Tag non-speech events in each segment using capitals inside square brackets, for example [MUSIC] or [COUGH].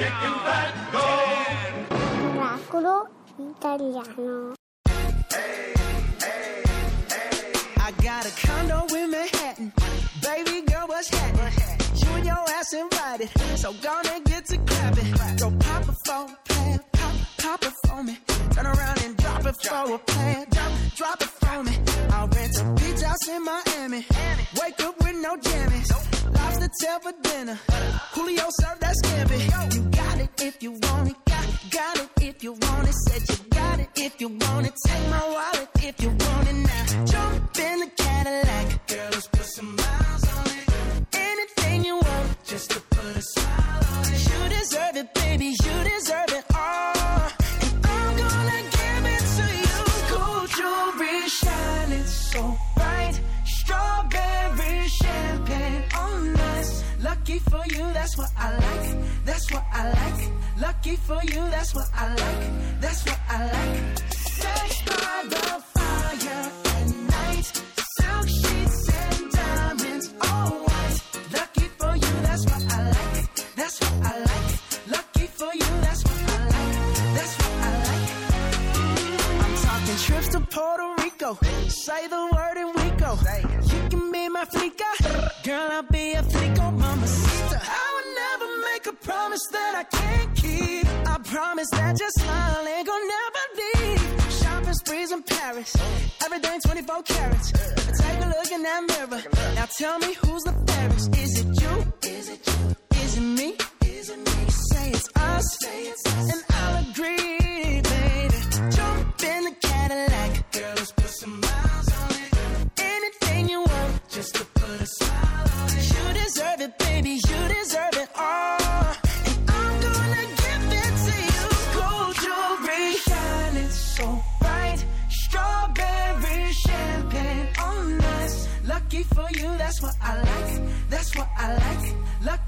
chicken fat, go. Oracolo italiano. I got a condo in Manhattan. Baby girl, what's happening? You and your ass invited. So gonna get to clapping. Go pop it for a plan. Pop, pop it for me. Turn around and drop it for a plan. Drop, drop it for me. I'll rent a beach house in Miami. Wake up with no jammies. Lobster tail for dinner. Julio served that scampi. You got it if you want it. Got, got it if you want it. Said you got it if you want it. Take my wallet if you want it now. Jump in the Cadillac. Girl, let's put some miles on it. Anything you want, just to put a smile Lucky for you, that's what I like. That's what I like. Sex by the fire at night. Silk sheets and diamonds, all white. Lucky for you, that's what I like. That's what I like. Lucky for you, that's what I like. That's what I like. I'm talking trips to Puerto Rico. Say the word and we go. You can be my flica. Girl, I'll be a flico, mama sister. I would never make a promise that I can't promise that your smile ain't gonna never leave. Shopping sprees in Paris. Everything 24 carats. Take a look in that mirror. Now tell me who's the fairest. Is it you? Is it you? Is it me? Is it me? Us. Say it's us. And I'll agree, baby. Jump in the Cadillac.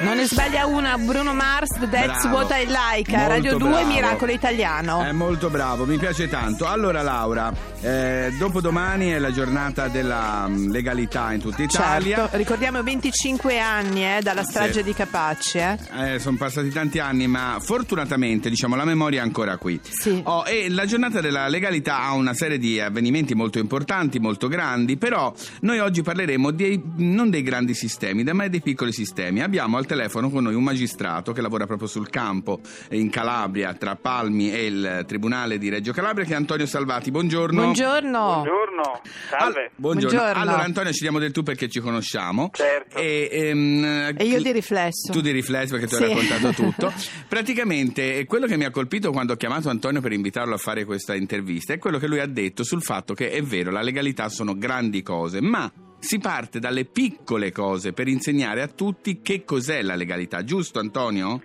Non ne sbaglia una, Bruno Mars, That's Bravo. What I Like, Molto Radio 2 bravo. Miracolo Italiano. È molto bravo, mi piace tanto. Allora Laura, eh, dopodomani è la giornata della mm, legalità in tutta Italia. Certo, ricordiamo 25 anni eh, dalla strage Sì. di Capaci. Eh. sono passati tanti anni, ma fortunatamente diciamo, la memoria è ancora qui. Sì. Oh, e la giornata della legalità ha una serie di avvenimenti molto importanti, molto grandi, però noi oggi parleremo dei, non dei grandi sistemi, ma dei piccoli sistemi. Abbiamo al telefono con noi un magistrato che lavora proprio sul campo eh, in Calabria, tra Palmi e il Tribunale di Reggio Calabria, che è Antonio Salvati. Buongiorno. Buongiorno. Buongiorno, salve. Al- buongiorno. Buongiorno. Allora Antonio ci diamo del tu perché ci conosciamo. Certo. E, ehm, E io di riflesso. Tu di riflesso perché ti ho Sì. raccontato tutto. [LAUGHS] Praticamente eh, quello che mi ha colpito quando ho chiamato Antonio per invitarlo a fare questa intervista è quello che lui ha detto sul fatto che è vero, la legalità sono grandi cose, ma si parte dalle piccole cose per insegnare a tutti che cos'è la legalità, giusto Antonio?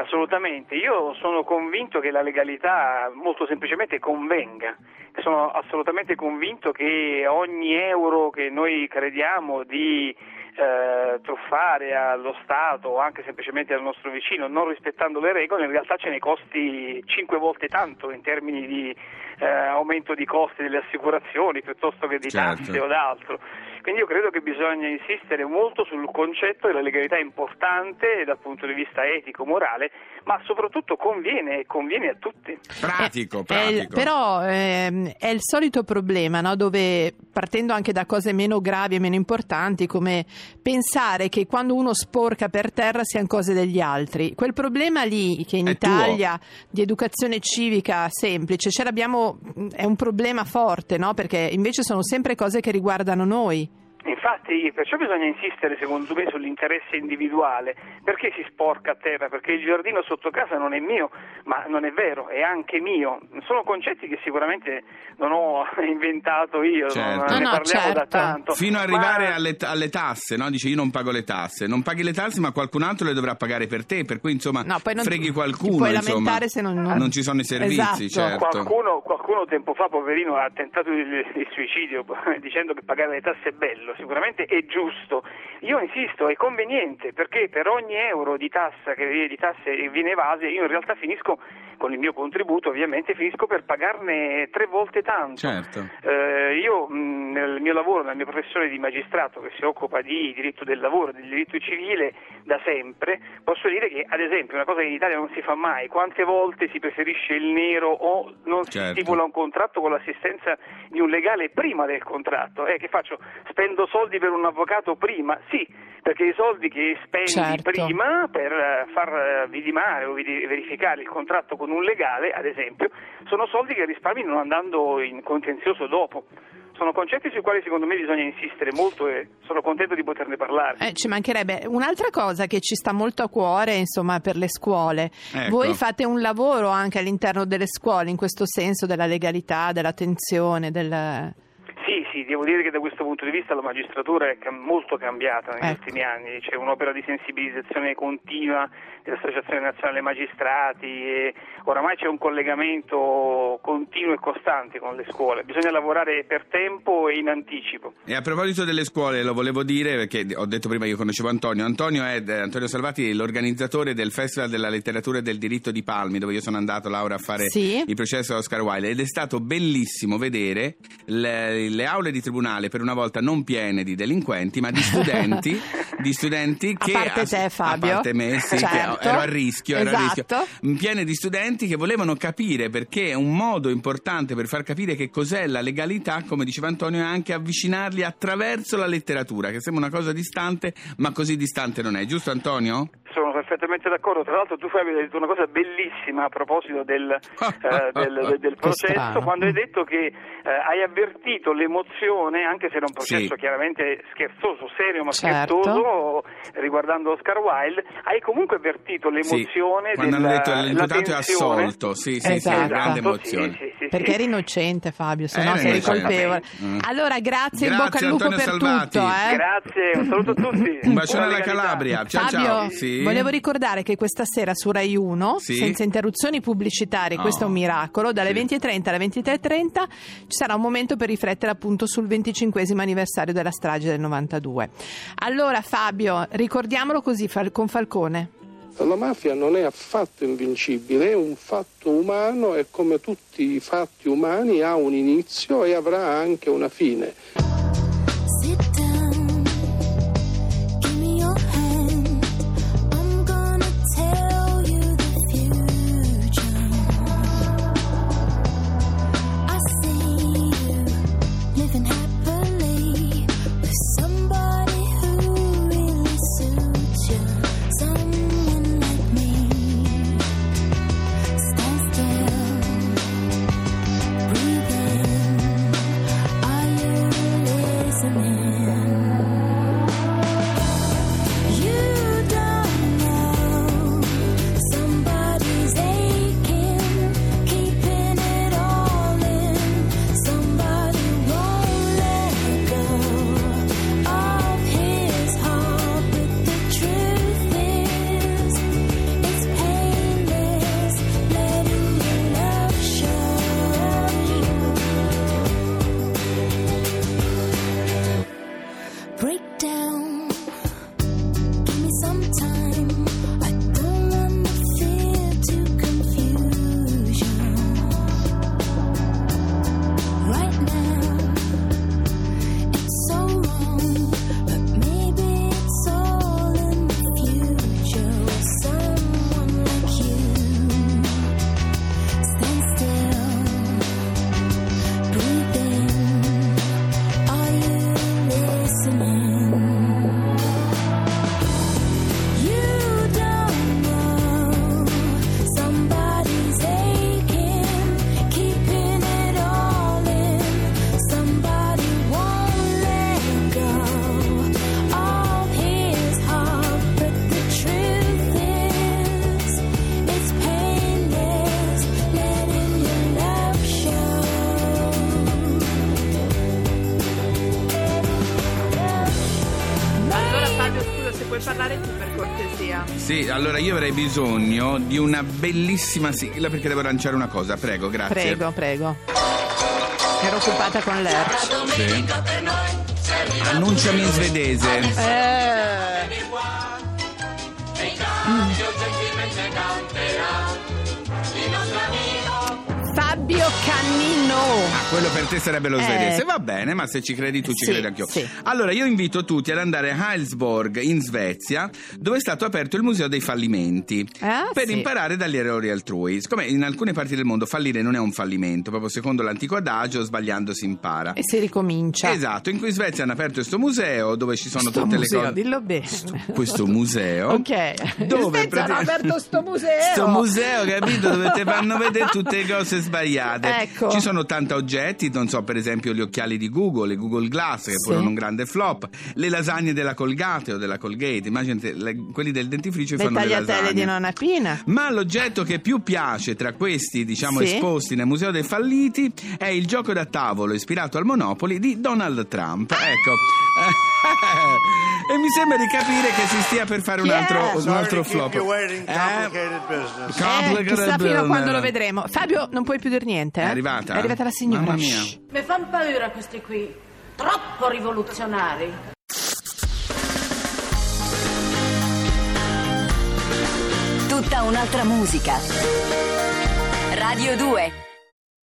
Assolutamente. Io sono convinto che la legalità molto semplicemente convenga. Sono assolutamente convinto che ogni euro che noi crediamo di eh, truffare allo Stato o anche semplicemente al nostro vicino non rispettando le regole in realtà ce ne costi cinque volte tanto in termini di eh, aumento di costi delle assicurazioni piuttosto che di Certo. tasse o d'altro. Quindi io credo che bisogna insistere molto sul concetto che la legalità è importante dal punto di vista etico, morale, ma soprattutto conviene, conviene a tutti. Pratico, Eh, pratico. però ehm, è il solito problema, no? dove partendo anche da cose meno gravi e meno importanti, come pensare che quando uno sporca per terra siano cose degli altri. Quel problema lì, che in È tuo. Italia di educazione civica semplice, ce l'abbiamo, è un problema forte, no? perché invece sono sempre cose che riguardano noi. if Infatti, perciò bisogna insistere, secondo me, sull'interesse individuale. Perché si sporca a terra? Perché il giardino sotto casa non è mio, ma non è vero, è anche mio. Sono concetti che sicuramente non ho [LAUGHS] inventato io, Certo. non No, ne no, parliamo da certo. tanto. Fino ad arrivare Ma- alle, alle tasse, no? Dice io non pago le tasse. Non paghi le tasse, ma qualcun altro le dovrà pagare per te. Per cui, insomma, No, poi non freghi ti qualcuno. puoi insomma. lamentare se non- non- ci sono i servizi, Esatto. certo. Qualcuno, qualcuno tempo fa, poverino, ha tentato il, il suicidio [LAUGHS] dicendo che pagare le tasse è bello, sicuramente è giusto. Io insisto, è conveniente perché per ogni euro di tassa che di tasse viene evase, io in realtà finisco con il mio contributo, ovviamente finisco per pagarne tre volte tanto. Certo. Eh, io mh, nel mio lavoro, nella mia professione di magistrato che si occupa di diritto del lavoro, del diritto civile da sempre, posso dire che ad esempio una cosa che in Italia non si fa mai, quante volte si preferisce il nero o non si Certo. stipula un contratto con l'assistenza di un legale prima del contratto? Eh, che faccio? Spendo soldi per un avvocato prima? Sì, perché i soldi che spendi Certo. prima per eh, far eh, vidimare o verificare il contratto con un legale, ad esempio, sono soldi che risparmi non andando in contenzioso dopo. Sono concetti sui quali secondo me bisogna insistere molto e sono contento di poterne parlare. Eh, ci mancherebbe un'altra cosa che ci sta molto a cuore, insomma, per le scuole. Ecco. Voi fate un lavoro anche all'interno delle scuole in questo senso della legalità, dell'attenzione, del... Devo dire che da questo punto di vista la magistratura è cam- molto cambiata negli Ecco. ultimi anni, c'è un'opera di sensibilizzazione continua dell'Associazione Nazionale Magistrati e oramai c'è un collegamento continuo e costante con le scuole, bisogna lavorare per tempo e in anticipo. E a proposito delle scuole, lo volevo dire perché ho detto prima che io conoscevo Antonio. Antonio, è, eh, Antonio Salvati è l'organizzatore del Festival della Letteratura e del Diritto di Palmi, dove io sono andato, Laura, a fare Sì. il processo a Oscar Wilde. Ed è stato bellissimo vedere le, le aule di tribunale per una volta non piene di delinquenti, ma di studenti, [LAUGHS] di studenti A che. parte te, Fabio. A parte me, sì, Certo. ero a rischio, ero a rischio. Esatto. Piene di studenti che volevano capire perché un modo importante per far capire che cos'è la legalità, come diceva Antonio, è anche avvicinarli attraverso la letteratura, che sembra una cosa distante, ma così distante non è. Giusto Antonio? Sono perfettamente d'accordo, tra l'altro tu Fabio hai detto una cosa bellissima a proposito del, eh, del- del- processo, quando hai detto che eh, hai avvertito l'emozione, anche se era un processo Sì. chiaramente scherzoso, serio ma Certo. scherzoso, riguardando Oscar Wilde, hai comunque avvertito l'emozione Sì, quando della, hanno detto l'imputato è assolto, sì, sì, sì, Esatto. grande Esatto, emozione. sì, sì, sì, Perché sì. eri innocente Fabio, se no Era sei colpevole. Mm. Allora grazie, in Grazie, bocca al lupo Antonio per Salvati. tutto. Eh. Grazie, un saluto a tutti. Un bacione alla. Calabria. Ciao, Fabio, ciao. Sì. volevo ricordare che questa sera su Rai 1, Sì. senza interruzioni pubblicitarie, questo è un Oh. miracolo, dalle Sì. 20.30 alle 23.30 ci sarà un momento per riflettere appunto sul 25 anniversario della strage del 92. Allora Fabio, ricordiamolo così Fal- con Falcone. La mafia non è affatto invincibile, è un fatto umano e come tutti i fatti umani ha un inizio e avrà anche una fine. Sì, allora io avrei bisogno di una bellissima sigla perché devo lanciare una cosa. Prego, grazie. Prego, prego. Ero occupata con l'Erc. Sì. Annunciami in svedese. Eh, Fabio Cannino. Ah, quello per te sarebbe lo Eh. svedese. Va bene, ma se ci credi tu ci Sì, credi anch'io. sì. Allora, io invito tutti ad andare a Heilsborg in Svezia, dove è stato aperto il Museo dei Fallimenti, Ah, per sì. imparare dagli errori altrui. Siccome in alcune parti del mondo fallire non è un fallimento, proprio secondo l'antico adagio, sbagliando si impara. E si ricomincia. Esatto, in cui in Svezia hanno aperto questo museo dove ci sono Sto tutte museo, le cose. dillo bene. Questo museo. [LAUGHS] Ok. Dove Svezia hanno aperto sto museo. Sto museo, capito? Dove ti fanno vedere tutte le cose [LAUGHS] sbagliate. Ecco. Ci sono tanti oggetti, non so, per esempio gli occhiali di Google, le Google Glass, che Sì. furono un grande flop, le lasagne della Colgate o della Colgate, immaginate, le- quelli del dentifricio Le fanno le lasagne. di nonna Pina. Ma l'oggetto che più piace tra questi, diciamo, Sì. esposti nel Museo dei Falliti è il gioco da tavolo ispirato al Monopoli di Donald Trump. Ecco. [LAUGHS] e mi sembra di capire che si stia per fare un altro, un Sorry altro flop. Eh, Complicated business. Eh, complicated chissà fino a quando lo vedremo. Fabio, non puoi più dire niente. eh? È arrivata? È arrivata la signora. Mamma mia. Mi fanno paura questi qui, troppo rivoluzionari. Tutta un'altra musica. Radio 2